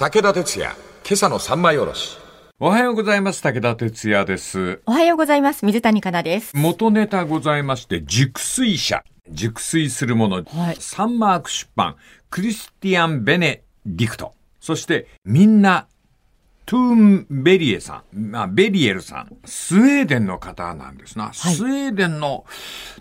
武田鉄矢、今朝の三枚おろし。おはようございます。武田哲也です。おはようございます。水谷香奈です。元ネタございまして、熟睡者。熟睡するもの。はいサンマーク出版。クリスティアン・ベネディクト。そして、みんな、トゥーンベリエさん。まあ、ベリエルさん。スウェーデンの方なんですな。スウェーデンの、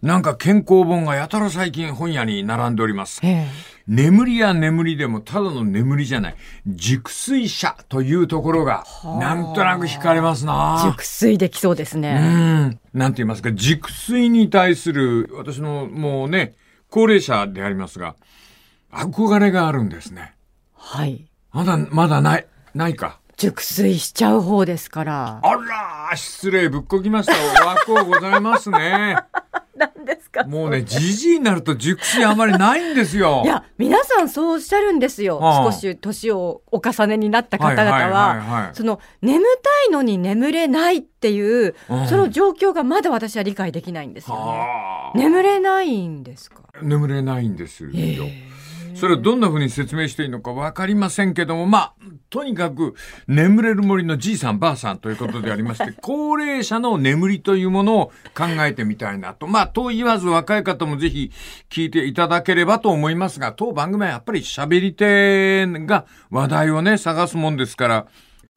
なんか健康本がやたら最近本屋に並んでおります。え眠りや眠りでもただの眠りじゃない。熟睡者というところが、なんとなく惹かれますな。熟睡できそうですうね。ん。なんて言いますか、熟睡に対する、私のもうね、高齢者でありますが、憧れがあるんですね。はい。まだ、まだない、ないか。熟睡しちゃう方ですから。あらー、失礼ぶっこきました。お枠をございますね。何ですか？もうね、じじいになると熟睡あまりないんですよ。いや、皆さんそうおっしゃるんですよ。少し年をお重ねになった方々はその眠たいのに眠れないっていう、うんその状況がまだ私は理解できないんですよね。はあ眠れないんですか？眠れないんですよ。えそれをどんな風に説明していいのかわかりませんけども、まあ、とにかく眠れる森のじいさんばあさんということでありまして、高齢者の眠りというものを考えてみたいなと。まあ、と言わず若い方もぜひ聞いていただければと思いますが、当番組はやっぱり喋り手が話題をね、探すもんですから、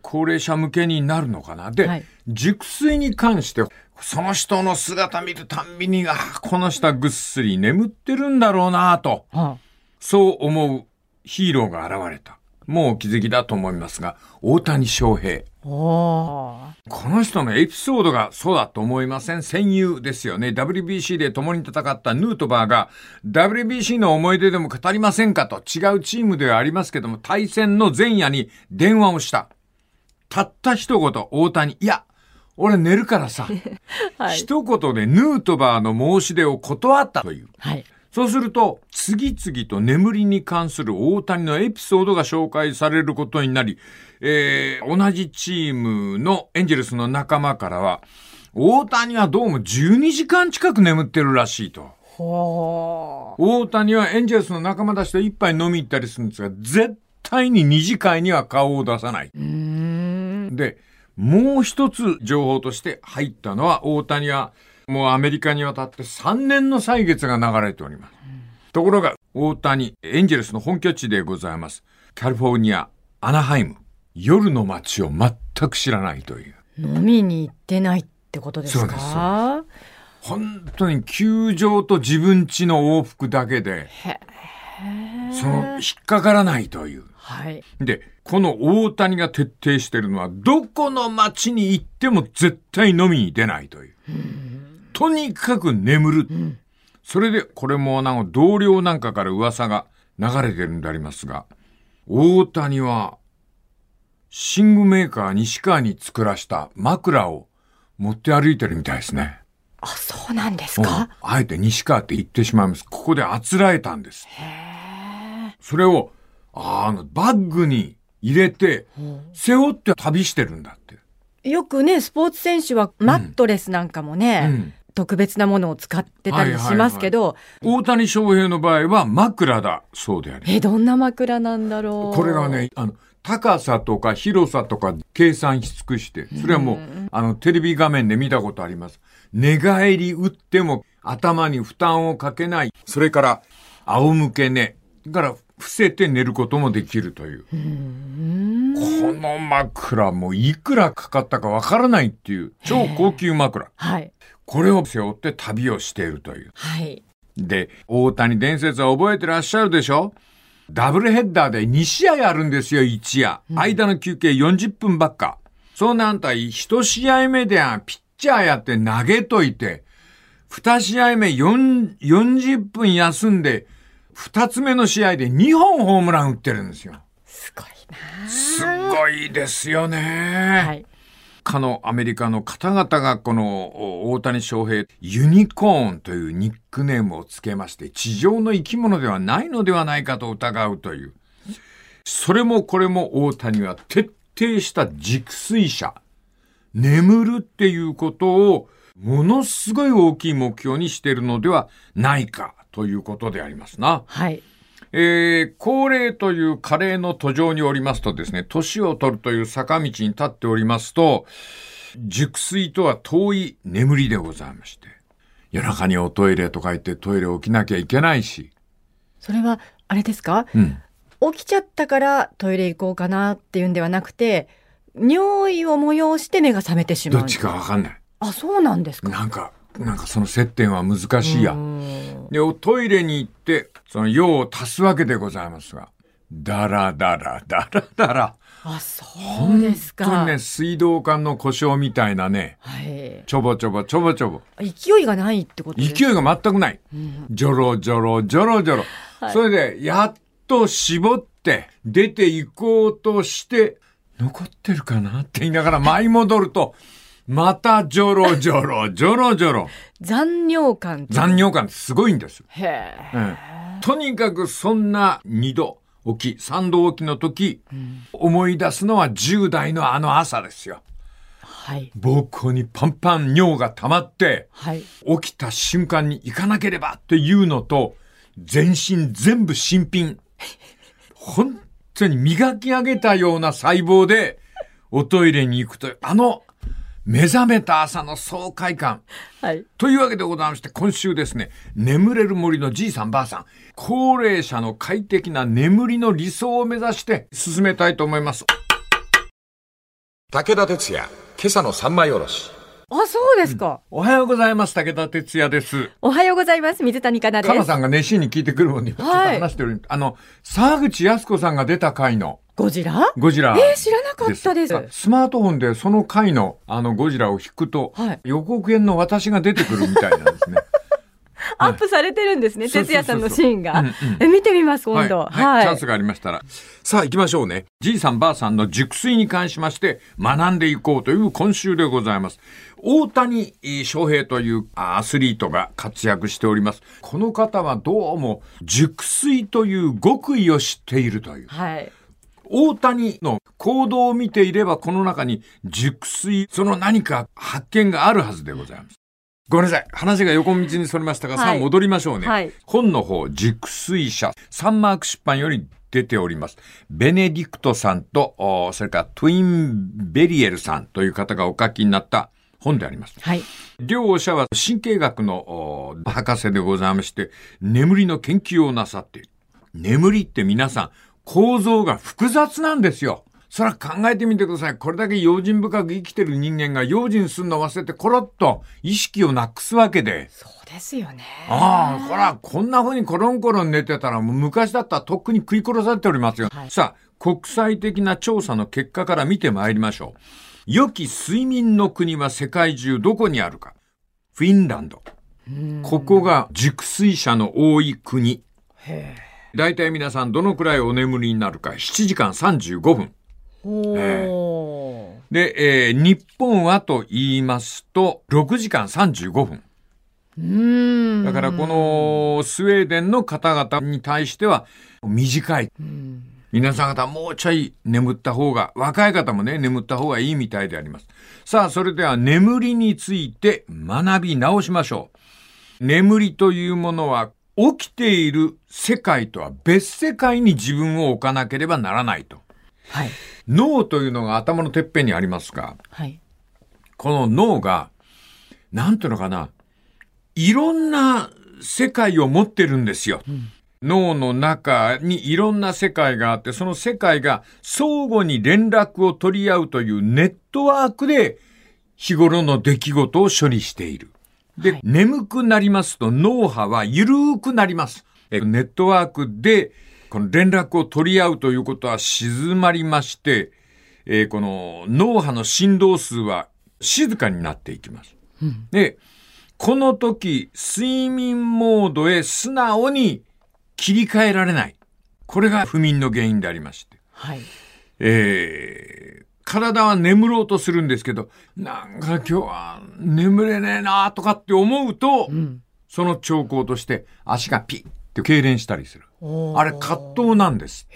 高齢者向けになるのかな。で、はい熟睡に関して、その人の姿見るたんびに、あこの人はぐっすり眠ってるんだろうなと。はそう思うヒーローが現れた。もうお気づきだと思いますが、大谷翔平。この人のエピソードがそうだと思いません？戦友ですよね。WBC で共に戦ったヌートバーが WBC の思い出でも語りませんか？と違うチームではありますけども対戦の前夜に電話をした。たった一言大谷。いや、俺寝るからさ。はい。一言でヌートバーの申し出を断ったという。はい。そうすると、次々と眠りに関する大谷のエピソードが紹介されることになり、えー同じチームのエンジェルスの仲間からは、大谷はどうも12時間近く眠ってるらしいと。大谷はエンジェルスの仲間たちと一杯飲み行ったりするんですが、絶対に二次会には顔を出さない。で、もう一つ情報として入ったのは、大谷はもうアメリカに渡って3年の歳月が流れております。ところが、大谷、エンジェルスの本拠地でございます。カリフォルニア、アナハイム。夜の街を全く知らないという。飲みに行ってないってことですそうですか本当に球場と自分家の往復だけで、へその、引っかからないという。はい。で、この大谷が徹底しているのは、どこの街に行っても絶対飲みに出ないという。とにかく眠る。それで、これもなんか同僚なんかから噂が流れてるんでありますが、大谷は、寝具メーカー西川に作らした枕を持って歩いてるみたいですね。あ、そうなんですうんかあえて西川って言ってしまいます。ここであつらえたんです。それを、ああの、バッグに入れて、背負って旅してるんだって。よくね、スポーツ選手はマットレスなんかもね、うん特別なものを使ってたりしますけど、大谷翔平の場合は枕だそうであり。え、どんな枕なんだろう。これがね、あの、高さとか広さとか計算し尽くして、それはもう、あの、テレビ画面で見たことあります。寝返り打っても頭に負担をかけない。それから、仰向け寝。だから、伏せて寝ることもできるという。この枕もいくらかかったかわからないっていう超高級枕。はい。これを背負って旅をしているという。はい。で、大谷伝説は覚えてらっしゃるでしょ？ダブルヘッダーで2試合あるんですよ、1夜。間の休憩40分ばっか。そうなんた1試合目ではピッチャーやって投げといて、2試合目4 40分休んで、2つ目の試合で2本ホームラン打ってるんですよ。すごいすごいですよね。な。はい。かのアメリカの方々がこのお大谷翔平、ユニコーンというニックネームをつけまして、地上の生き物ではないのではないかと疑うという。それもこれも大谷は徹底した熟睡者。眠るっていうことをものすごい大きい目標にしているのではないかということでありますな。はい。えー、高齢という加齢の途上におりますとですね、年を取るという坂道に立っておりますと、熟睡とは遠い眠りでございまして、夜中におトイレとか言ってトイレ起きなきゃいけないし、それは、あれですか？うん。起きちゃったからトイレ行こうかなっていうんではなくて、尿意を催して目が覚めてしまう。どっちかわかんない。あ、そうなんですか？なんか、なんかその接点は難しいやう。んで、おトイレに行って、その用を足すわけでございますが、だらだらだらだら。あ、そうですか。本当にね、水道管の故障みたいなね、はい。ちょぼちょぼちょぼちょぼ。勢いがないってことです勢いが全くない。じょろじょろじょろじょろ。それで、やっと絞って、出て行こうとして、残ってるかなって言いながら舞い戻ると、またじょろじょろじょろじょろ。残尿感。残尿感ってすごいんです。へえ。うんとにかくそんな二度起き、三度起きの時、思い出すのは10代のあの朝ですよ。はい。膀胱にパンパン尿が溜まって、はい。起きた瞬間に行かなければっていうのと、全身全部新品。本当に磨き上げたような細胞で、おトイレに行くとあの、目覚めた朝の爽快感。はい。というわけでございまして、今週ですね、眠れる森のじいさんばあさん、高齢者の快適な眠りの理想を目指して進めたいと思います。武田鉄矢、今朝の三枚おろし。あ、そうですか。おはようございます。武田哲也です。おはようございます。水谷香奈です。かなさんが熱心に聞いてくるもんに、ちょっとはい話しており、あの、沢口靖子さんが出た回のゴジラ？ゴジラ。えー知らなかったですさスマートフォンでその回のあのゴジラを弾くと、はい予告編の私が出てくるみたいなんですね。アップされてるんですね。哲也さんのシーンがうんうん。え、見てみます、今度。はい、はいはい。チャンスがありましたら。さあ行きましょうね。じいさんばあさんの熟睡に関しまして学んでいこうという今週でございます。大谷翔平というあアスリートが活躍しております。この方はどうも熟睡という極意を知っているという。はい。大谷の行動を見ていればこの中に熟睡、その何か発見があるはずでございます。ごめんなさい。話が横道にそれましたが、はいさあ戻りましょうね。はい本の方、熟睡者、サンマーク出版より出ております。ベネディクトさんと、おそれからトゥイン・ベリエルさんという方がお書きになった本であります。はい。両者は神経学のお博士でございまして、眠りの研究をなさっている。眠りって皆さん、構造が複雑なんですよ。そら考えてみてください。これだけ用心深く生きてる人間が用心するのを忘れてコロッと意識をなくすわけで。そうですよね。ああ、こら、こんな風にコロンコロン寝てたら、もう昔だったらとっくに食い殺されておりますよ。はいさあ、国際的な調査の結果から見てまいりましょう。良き睡眠の国は世界中どこにあるか。フィンランド。ここが熟睡者の多い国。へ大体皆さんどのくらいお眠りになるか。7時間35分。え。おー。で、えー日本はと言いますと、6時間35分。だからこのスウェーデンの方々に対しては短い。皆さん方もうちょい眠った方が、若い方もね、眠った方がいいみたいであります。さあ、それでは眠りについて学び直しましょう。眠りというものは起きている世界とは別世界に自分を置かなければならないと。はい。脳というのが頭のてっぺんにありますが、はい。この脳が、なんていうのかな、いろんな世界を持ってるんですよ。脳の中にいろんな世界があって、その世界が相互に連絡を取り合うというネットワークで日頃の出来事を処理している。で、はい眠くなりますと脳波は緩くなります。えネットワークでこの連絡を取り合うということは静まりまして、えーこの脳波の振動数は静かになっていきます。で、この時、睡眠モードへ素直に切り替えられない。これが不眠の原因でありまして。はい。えー体は眠ろうとするんですけど、なんか今日は眠れねえなとかって思うと、んその兆候として足がピッって痙攣したりする。あれ葛藤なんです。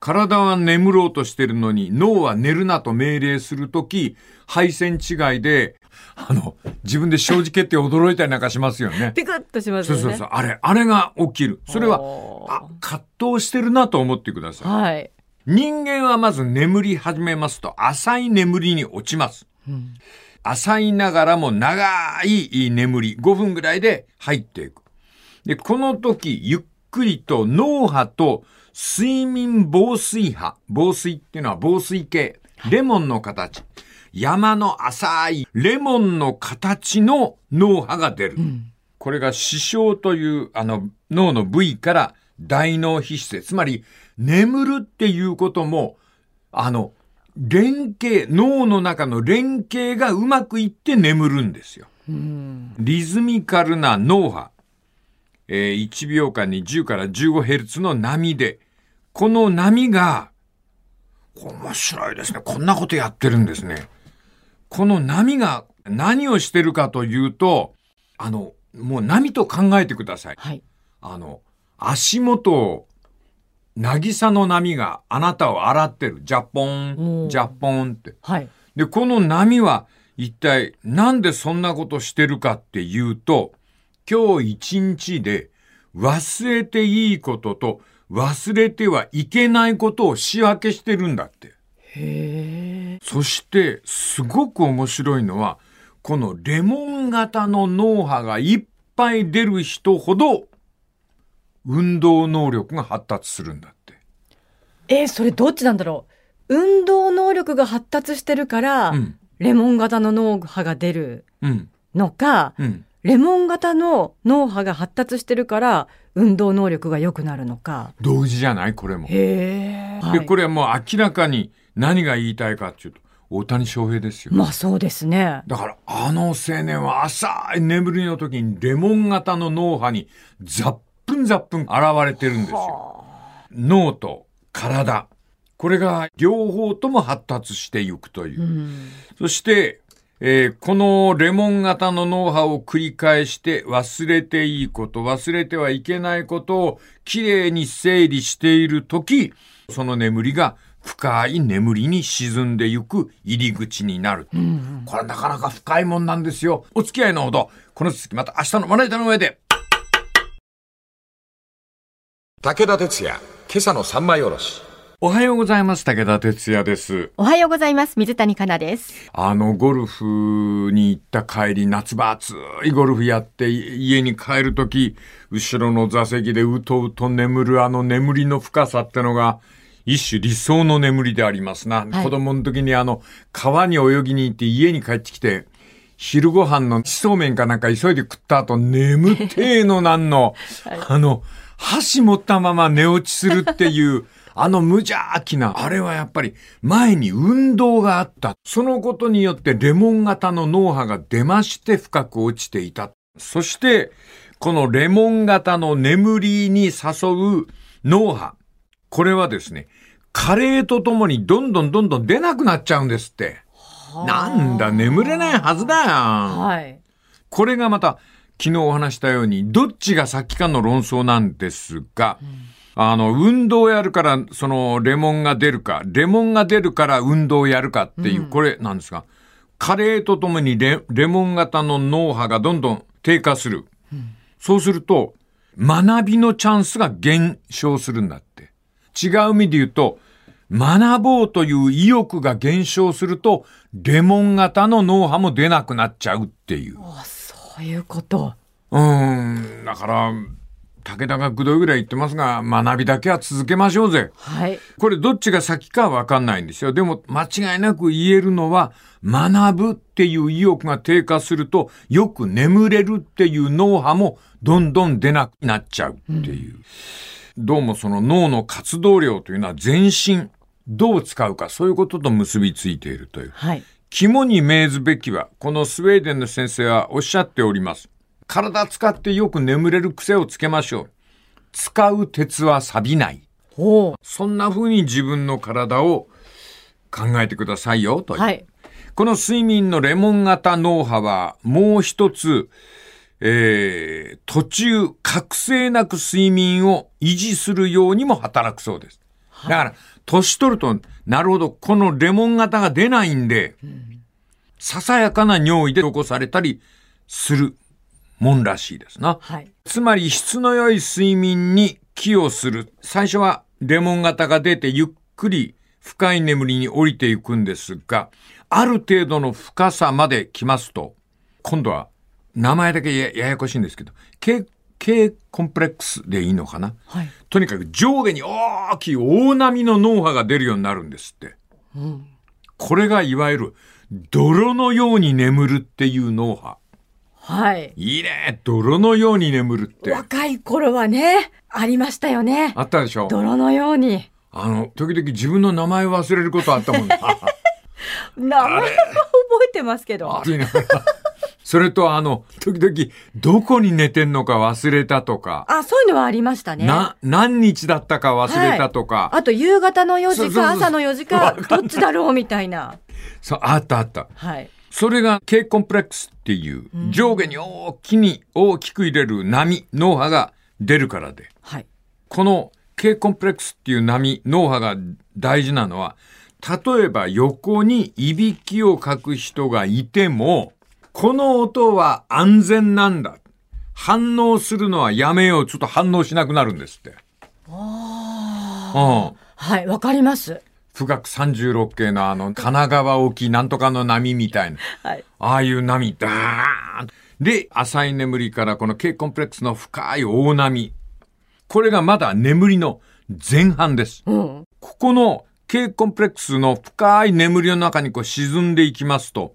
体は眠ろうとしてるのに脳は寝るなと命令するとき、配線違いであの、自分で正直って驚いたりなんかしますよね。ピクッとしますよね。そうそうそう。あれ、あれが起きる。それはあ、葛藤してるなと思ってください。はい。人間はまず眠り始めますと、浅い眠りに落ちます。浅いながらも長い眠り、5分ぐらいで入っていく。で、この時、ゆっくりと脳波と睡眠防水波、防水っていうのは防水系、レモンの形。山の浅いレモンの形の脳波が出る。これが視床というあの脳の部位から大脳皮質へ、つまり眠るっていうことも、あの、連携、脳の中の連携がうまくいって眠るんですよ。リズミカルな脳波、えー1秒間に10から15ヘルツの波で、この波が、面白いですね。こんなことやってるんですね。この波が何をしてるかというと、あの、もう波と考えてください。はい。あの、足元を、渚の波があなたを洗ってる。ジャポおン、ージャポンって。はい。で、この波は一体なんでそんなことしてるかっていうと、今日一日で忘れていいことと忘れてはいけないことを仕分けしてるんだって。へえ。そして、すごく面白いのは、このレモン型の脳波がいっぱい出る人ほど、運動能力が発達するんだって。えーそれどっちなんだろう？運動能力が発達してるから、うんレモン型の脳波が出るうん。のか、うん。レモン型の脳波が発達してるから、運動能力が良くなるのか。同時じゃない？これも。へえ。で、これはもう明らかに何が言いたいかっていうと、大谷翔平ですよ。まあそうですね。だから、あの青年は浅い眠りの時にレモン型の脳波にザップンザップン現れてるんですよ。脳と体。これが両方とも発達していくという。うん。そして、えーこのレモン型の脳波を繰り返して忘れていいこと、忘れてはいけないことをきれいに整理しているとき、その眠りが深い眠りに沈んでいく入り口になる。これなかなか深いもんなんですよ。お付き合いのほど、この続きまた明日のまな板の上で。武田鉄矢、今朝の三枚おろし。おはようございます。武田哲也です。おはようございます。水谷香奈です。あの、ゴルフに行った帰り、夏場暑いゴルフやって、い家に帰るとき、後ろの座席でうとうと眠るあの眠りの深さってのが、一種理想の眠りでありますな。はい子供の時にあの、川に泳ぎに行って家に帰ってきて、昼ご飯のそうめんかなんか急いで食った後、眠ってえのなんの、あの、箸持ったまま寝落ちするっていう、あの無邪気な、あれはやっぱり前に運動があった。そのことによってレモン型の脳波が出まして深く落ちていた。そして、このレモン型の眠りに誘う脳波。これはですね、加齢とともにどんどんどんどん出なくなっちゃうんですって。なんだ、眠れないはずだよ。はい。これがまた、昨日お話したように、どっちが先かの論争なんですが、あの、運動をやるから、その、レモンが出るか、レモンが出るから運動をやるかっていう、これなんですが、加齢とともにレレモン型の脳波がどんどん低下する。そうすると、学びのチャンスが減少するんだって。違う意味で言うと、学ぼうという意欲が減少すると、レモン型の脳波も出なくなっちゃうっていう。あそういうこと。うーん、だから、武田がくどいぐらい言ってますが、学びだけは続けましょうぜ。はい。これどっちが先かはわかんないんですよ。でも間違いなく言えるのは、学ぶっていう意欲が低下すると、よく眠れるっていう脳波もどんどん出なくなっちゃうっていう。どうもその脳の活動量というのは全身、どう使うか、そういうことと結びついているという。はい。肝に銘ずべきは、このスウェーデンの先生はおっしゃっております。体使ってよく眠れる癖をつけましょう。使う鉄は錆びない。おそんな風に自分の体を考えてくださいよ、という。はい。この睡眠のレモン型脳波は、もう一つ、えー、途中、覚醒なく睡眠を維持するようにも働くそうです。だから、年取ると、なるほど、このレモン型が出ないんで、ささやかな尿意で起こされたりするもんらしいですな。はい。つまり質の良い睡眠に寄与する。最初はレモン型が出てゆっくり深い眠りに降りていくんですが、ある程度の深さまで来ますと、今度は名前だけやややこしいんですけど、K, K コンプレックスでいいのかな、はい。とにかく上下に大きい大波の脳波が出るようになるんですって。これがいわゆる泥のように眠るっていう脳波。はい。いいね泥のように眠るって。若い頃はね、ありましたよね。あったでしょ？泥のように。あの、時々自分の名前忘れることあったもんな。名前は覚えてますけど。それとあの、時々どこに寝てんのか忘れたとか、あ、そういうのはありましたね。な、何日だったか忘れたとか、あと夕方の4時か朝の4時か、どっちだろうみたいな。そう、あったあった。はい。それが K コンプレックスっていう上下に大きに大きく入れる波、脳波が出るからで。はい。この K コンプレックスっていう波、脳波が大事なのは、例えば横にいびきをかく人がいても、この音は安全なんだ。反応するのはやめよう。ちょっと反応しなくなるんですって。うん。はい、わかります。富岳36系のあの、神奈川沖なんとかの波みたいな。はい。ああいう波、ダーンで、浅い眠りからこの K コンプレックスの深い大波。これがまだ眠りの前半です。うん。ここの K コンプレックスの深い眠りの中にこう沈んでいきますと、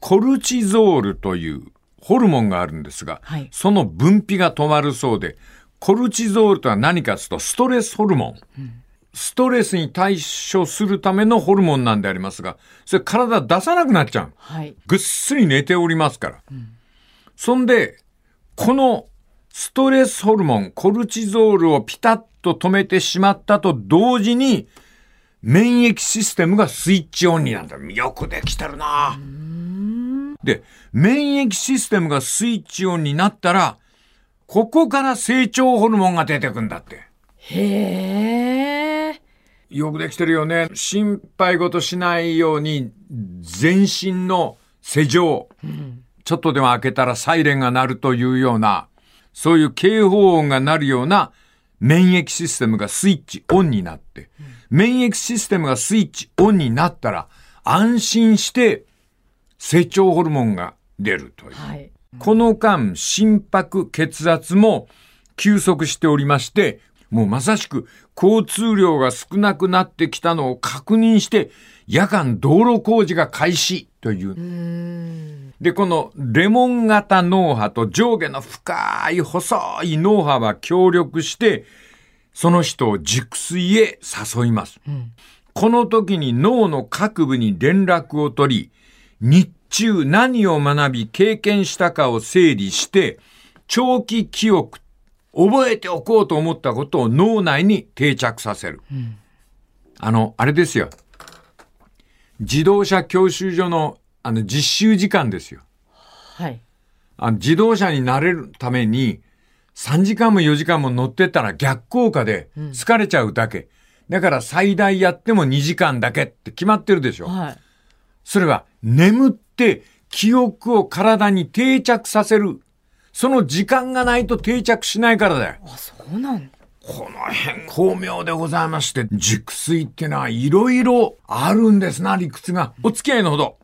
コルチゾールというホルモンがあるんですが、はいその分泌が止まるそうで、コルチゾールとは何かというとストレスホルモン。ストレスに対処するためのホルモンなんでありますが、それ体出さなくなっちゃう。はい。ぐっすり寝ておりますから。そんで、このストレスホルモン、コルチゾールをピタッと止めてしまったと同時に、免疫システムがスイッチオンになるんだ。よくできてるなで、免疫システムがスイッチオンになったら、ここから成長ホルモンが出てくんだって。へえ。よくできてるよね。心配事しないように、全身の施錠、ちょっとでも開けたらサイレンが鳴るというような、そういう警報音が鳴るような免疫システムがスイッチオンになって、免疫システムがスイッチオンになったら、安心して成長ホルモンが出るという。はい。この間、心拍、血圧も急速しておりまして、もうまさしく交通量が少なくなってきたのを確認して、夜間道路工事が開始という。で、このレモン型脳波と上下の深い細い脳波は協力して、その人を熟睡へ誘います。この時に脳の各部に連絡を取り、日中何を学び経験したかを整理して、長期記憶、覚えておこうと思ったことを脳内に定着させる。あの、あれですよ。自動車教習所の、あの、実習時間ですよ。はい。あの自動車になれるために、3時間も4時間も乗ってたら逆効果で疲れちゃうだけ。だから最大やっても2時間だけって決まってるでしょ。はい。それは眠って記憶を体に定着させる。その時間がないと定着しないからだよ。あ、そうなんだ。この辺巧妙でございまして、熟睡ってのはいろいろあるんですな、理屈が。お付き合いのほど。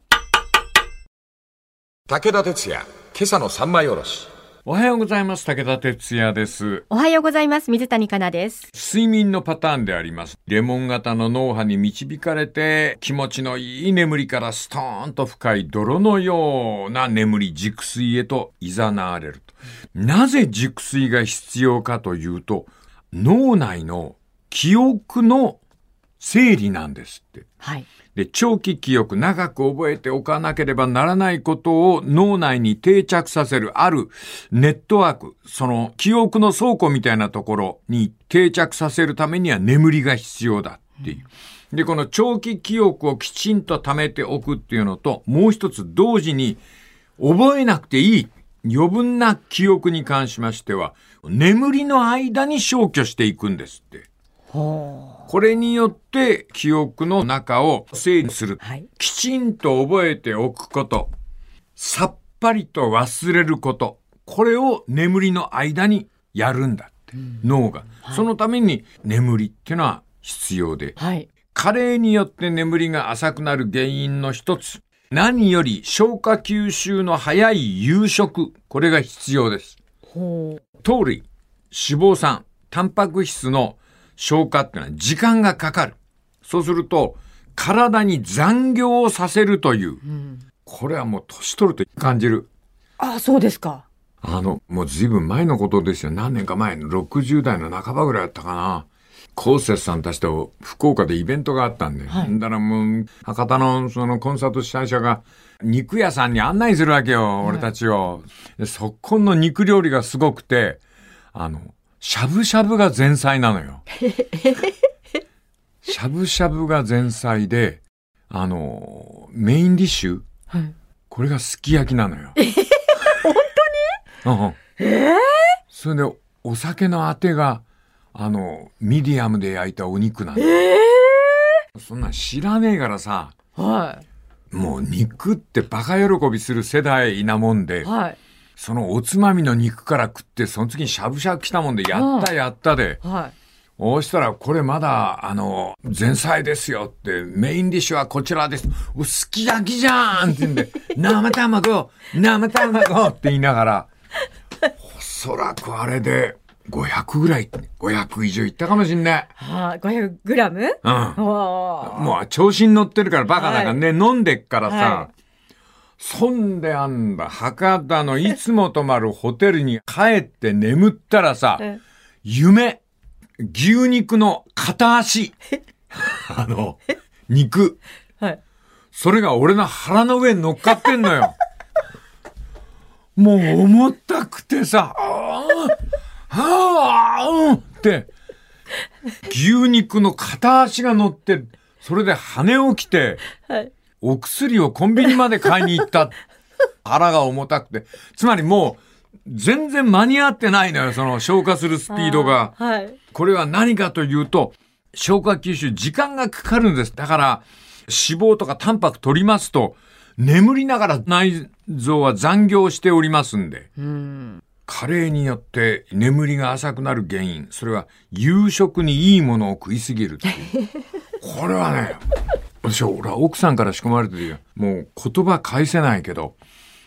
武田鉄矢、今朝の三枚おろし。おはようございます。武田哲也です。おはようございます。水谷香奈です。睡眠のパターンであります。レモン型の脳波に導かれて、気持ちのいい眠りからストーンと深い泥のような眠り、熟睡へと誘われると。なぜ熟睡が必要かというと、脳内の記憶の整理なんですって。はい。で、長期記憶、長く覚えておかなければならないことを脳内に定着させる、あるネットワーク、その記憶の倉庫みたいなところに定着させるためには眠りが必要だっていう。で、この長期記憶をきちんと貯めておくっていうのと、もう一つ同時に覚えなくていい余分な記憶に関しましては、眠りの間に消去していくんですって。ほこれによって記憶の中を整理する。う。はい。きちんと覚えておくこと。さっぱりと忘れること。これを眠りの間にやるんだって。脳が。そのために眠りっていうのは必要で。はい。加齢によって眠りが浅くなる原因の一つ。何より消化吸収の早い夕食。これが必要です。ほう。糖類、脂肪酸、タンパク質の消化っていうのは時間がかかる。そうすると、体に残業をさせるという。これはもう年取ると感じる。あ、そうですか。あの、もう随分前のことですよ。何年か前の60代の半ばぐらいだったかな。コーセスさんたちと福岡でイベントがあったんで。はいだからもう、博多のそのコンサート主催者が肉屋さんに案内するわけよ、俺たちを。でそこの肉料理がすごくて、あの、しゃぶしゃぶが前菜なのよ。しゃぶしゃぶが前菜で、あの、メインディッシュ？はい。これがすき焼きなのよ。本当に？うん。それで、お酒のあてが、あの、ミディアムで焼いたお肉なの。そんなん知らねえからさ、はい。もう肉ってバカ喜びする世代なもんで、はい。そのおつまみの肉から食って、その次にしゃぶしゃぶ来たもんで、やったやったで、はい。そうしたら、これまだ、あの、前菜ですよって、メインディッシュはこちらです。おすき焼きじゃんって言うんで、生卵、生卵って言いながら、おそらくあれで500ぐらい、500以上いったかもしんない。はい。500グラム？うん。わもう調子に乗ってるからバカだからね、飲んでっからさ、はそんであんだ、博多のいつも泊まるホテルに帰って眠ったらさ、え夢、牛肉の片足、あの、肉、はい。それが俺の腹の上に乗っかってんのよ。もう重たくてさ、あーあー、うんって、牛肉の片足が乗って、それで羽起きて、はい。お薬をコンビニまで買いに行った。腹が重たくて。つまりもう、全然間に合ってないのよ、その消化するスピードが。はい。これは何かというと、消化吸収、時間がかかるんです。だから、脂肪とかタンパク取りますと、眠りながら内臓は残業しておりますんで、うん。加齢によって眠りが浅くなる原因、それは夕食にいいものを食いすぎるっていう。これはね、私は俺は奥さんから仕込まれてるよ。もう言葉返せないけど、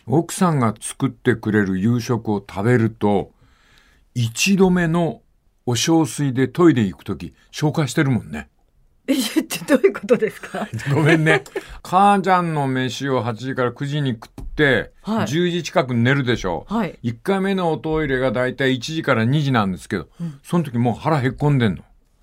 奥さんが作ってくれる夕食を食べると、一度目のお小水でトイレ行くとき、消化してるもんね。え、ってどういうことですか？ごめんね。母ちゃんの飯を8時から9時に食って、はい10時近くに寝るでしょ。はい。1回目のおトイレがだいたい1時から2時なんですけど、その時もう腹へっこんでんの。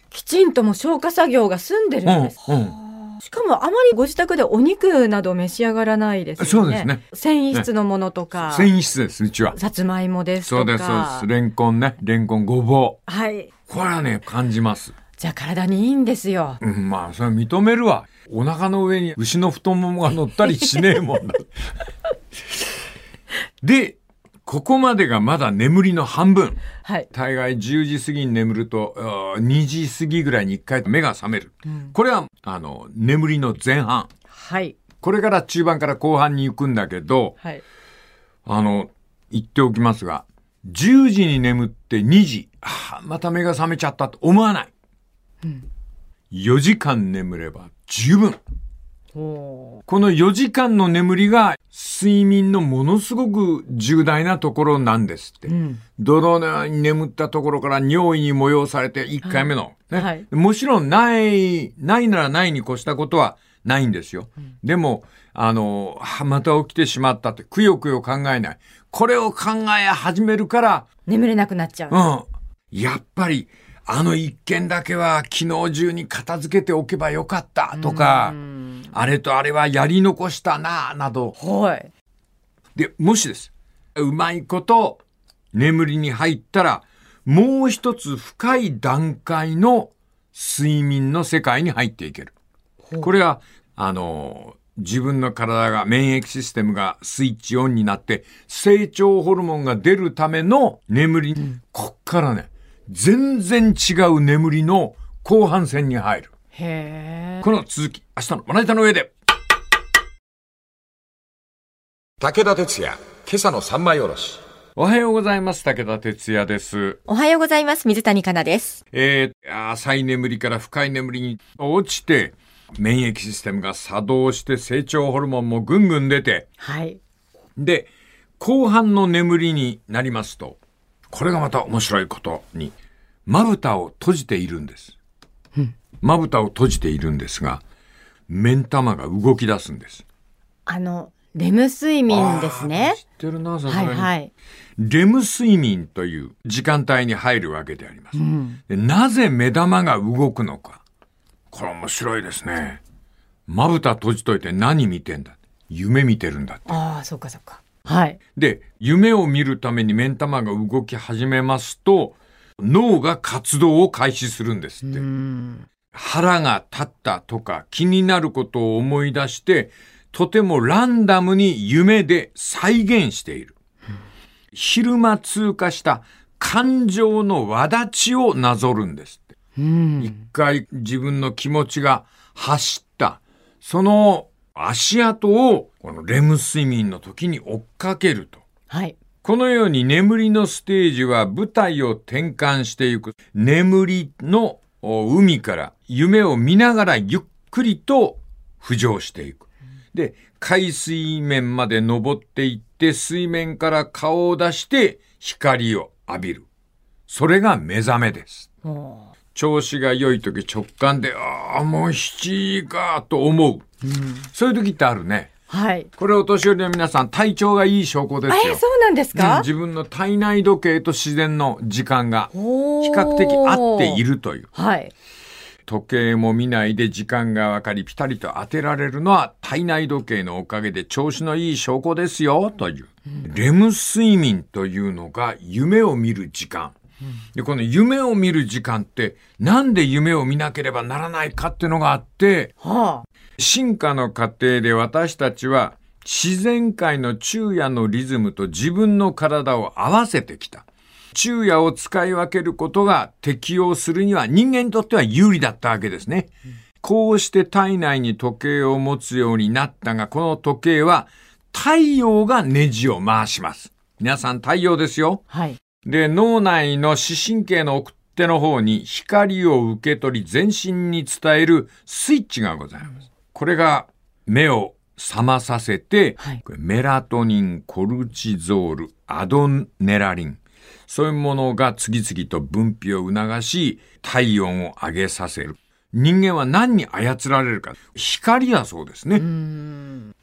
きちんともう消化作業が済んでるんです。うん、うん。しかもあまりご自宅でお肉など召し上がらないですよね。そうですね繊維質のものとか、繊維質です、うちは。さつまいもですとか。そうです、そうです。レンコンね。レンコン、ごぼう。はい。これはね、感じます。じゃあ体にいいんですよ。うん、まあ、それは認めるわ。お腹の上に牛の太ももが乗ったりしねえもんだ。で、ここまでがまだ眠りの半分。はい。大概10時過ぎに眠ると、あー2時過ぎぐらいに1回目が覚める。これは、あの、眠りの前半。はい。これから中盤から後半に行くんだけど、はい。あの、言っておきますが、10時に眠って2時、あーまた目が覚めちゃったと思わない。4時間眠れば十分。この4時間の眠りが睡眠のものすごく重大なところなんですって。うん。泥のように眠ったところから尿意に催されて1回目の、ねはいもちろんない、ないならないに越したことはないんですよ。でも、あの、はまた起きてしまったって、くよくよ考えない。これを考え始めるから、眠れなくなっちゃう。うん。やっぱり、あの一件だけは昨日中に片付けておけばよかったとか、あれとあれはやり残したな、など。はい。で、もしです。うまいこと眠りに入ったら、もう一つ深い段階の睡眠の世界に入っていける。これは、あの、自分の体が、免疫システムがスイッチオンになって、成長ホルモンが出るための眠り。こっからね、全然違う眠りの後半戦に入る。へえ。この続き、明日のまな板の上で。武田鉄矢、今朝の三枚おろし。おはようございます。武田哲也です。おはようございます。水谷香奈です。えー、浅い眠りから深い眠りに落ちて、免疫システムが作動して成長ホルモンもぐんぐん出て、はい。で、後半の眠りになりますと、これがまた面白いことに、まぶたを閉じているんです。まぶたを閉じているんですが、目ん玉が動き出すんです。あの、レム睡眠ですね知。ってるな、さすがに。はいはい。レム睡眠という時間帯に入るわけであります。でなぜ目玉が動くのか。これ面白いですね。まぶた閉じといて何見てんだ夢見てるんだって。ああ、そっかそっか。はい。で、夢を見るために目ん玉が動き始めますと、脳が活動を開始するんですって。腹が立ったとか気になることを思い出して、とてもランダムに夢で再現している。昼間通過した感情の輪立ちをなぞるんですって。一回自分の気持ちが走った、その足跡をこのレム睡眠の時に追っかけると。はい。このように眠りのステージは舞台を転換していく。眠りのお海から夢を見ながらゆっくりと浮上していく。で、海水面まで登っていって水面から顔を出して光を浴びる。それが目覚めです。調子が良い時直感で、ああ、もう7時かと思う。そういう時ってあるね。はい。これお年寄りの皆さん体調がいい証拠ですよ。えー、そうなんですうんか、自分の体内時計と自然の時間が比比較的合ってい。るという。はい。時計も見ないで時間が分かりピタリと当てられるのは体内時計のおかげで調子のいい証拠ですよという。レム睡眠というのが夢を見る時間。で、この夢を見る時間ってなんで夢を見なければならないかっていうのがあって、はあ。進化の過程で私たちは自然界の昼夜のリズムと自分の体を合わせてきた。昼夜を使い分けることが適応するには人間にとっては有利だったわけですね。こうして体内に時計を持つようになったが、この時計は太陽がネジを回します。皆さん太陽ですよ。はい。で、脳内の視神経の奥手の方に光を受け取り全身に伝えるスイッチがございます。これが目を覚まさせて、はいメラトニン、コルチゾール、アドネラリン、そういうものが次々と分泌を促し、体温を上げさせる。人間は何に操られるか。光だそうですね。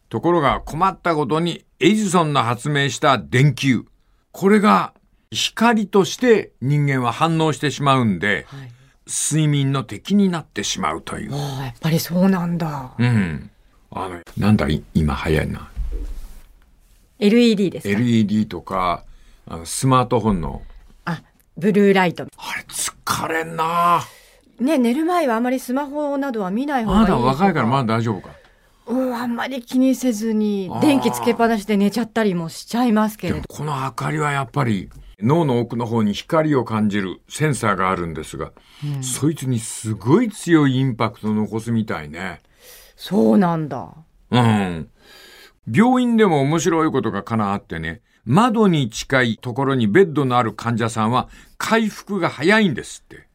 ところが困ったことにエジソンの発明した電球。これが光として人間は反応してしまうんで、はい。睡眠の敵になってしまうという。ああ、やっぱりそうなんだ。うん。あの、なんだ、い今流行いな。LED ですか？LED とか、あのスマートフォンの、あ、ブルーライト。あれ疲れんなね、寝る前はあまりスマホなどは見ない方がいいまだ若いからまだ。だ大丈夫か？うん、あんまり気にせずに電気つけっぱなしで寝ちゃったりもしちゃいますけでれど。もこの明かりはやっぱり脳の奥の方に光を感じるセンサーがあるんですが、そいつにすごい強いインパクトを残すみたいね。そうなんだ。うん。病院でも面白いことがかなあってね、窓に近いところにベッドのある患者さんは回復が早いんですって。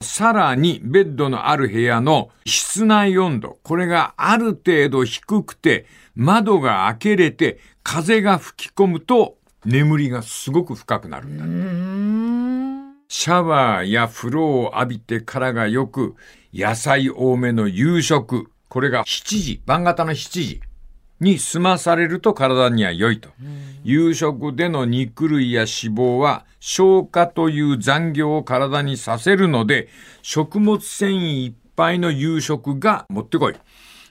さらにベッドのある部屋の室内温度、これがある程度低くて窓が開けれて風が吹き込むと眠りがすごく深くなるんだ。うーん。シャワーや風呂を浴びてからがよく、野菜多めの夕食、これが7時、晩型の7時に済まされると体には良いと。夕食での肉類や脂肪は消化という残業を体にさせるので、食物繊維いっぱいの夕食が持ってこい。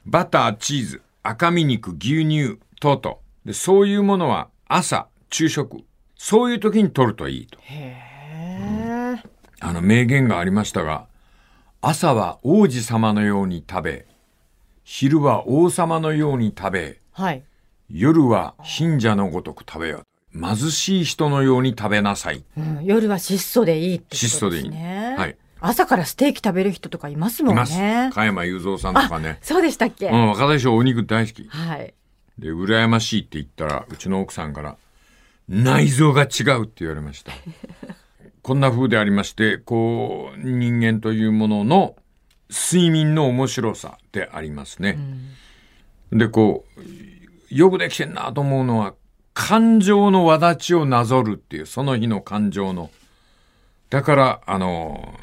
バター、チーズ、赤身肉、牛乳、等々。でそういうものは朝、昼食。そういう時に取るといいと。へえ。あの名言がありましたが、朝は王子様のように食べ、昼は王様のように食べ、はい。夜は貧者のごとく食べよう。貧しい人のように食べなさい。うん、夜は質素でいいってことです質素でいい。ね。はい。朝からステーキ食べる人とかいますもんいます。ね。加山雄三さんとかね。そうでしたっけ、うん、若大将お肉大好き。はい。で、羨ましいって言ったら、うちの奥さんから、内臓が違うって言われました。こんな風でありまして、こう、人間というものの睡眠の面白さでありますね。で、こう、よくできてんなと思うのは、感情の輪立ちをなぞるっていう、その日の感情の。だから、あの、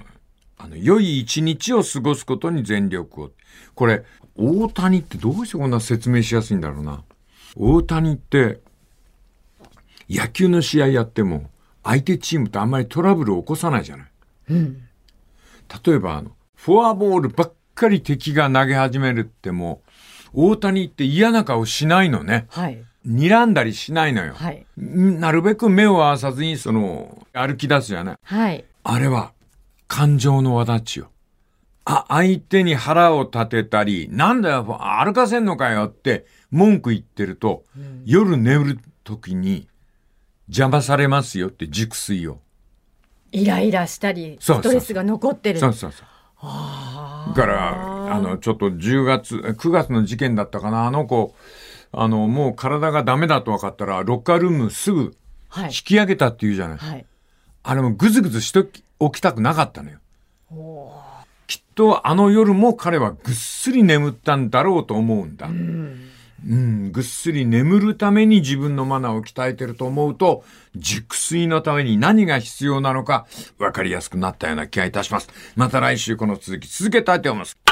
あの、良い一日を過ごすことに全力を。これ、大谷ってどうしてこんな説明しやすいんだろうな。大谷って、野球の試合やっても、相手チームとあんまりトラブルを起こさないじゃない。例えば、あの、フォアボールばっかり敵が投げ始めるってもう、大谷って嫌な顔しないのね。はい。睨んだりしないのよ。はい。なるべく目を合わさずに、その、歩き出すじゃない。はい。あれは、感情の輪立ちよ。あ、相手に腹を立てたり、なんだよ、歩かせんのかよって文句言ってると、夜眠る時に邪魔されますよって熟睡を。イライラしたり、ストレスが残ってる。そうそうそう。だから、あの、ちょっと10月、9月の事件だったかな、あの子、あの、もう体がダメだと分かったら、ロッカールームすぐはい引。き上げたって言うじゃない。はい。あれもぐずぐずしておきたくなかったのよ。きっとあの夜も彼はぐっすり眠ったんだろうと思うんだ。うん、うんぐっすり眠るために自分のマナーを鍛えてると思うと、熟睡のために何が必要なのか分かりやすくなったような気がいたします。また来週この続き続けたいと思います。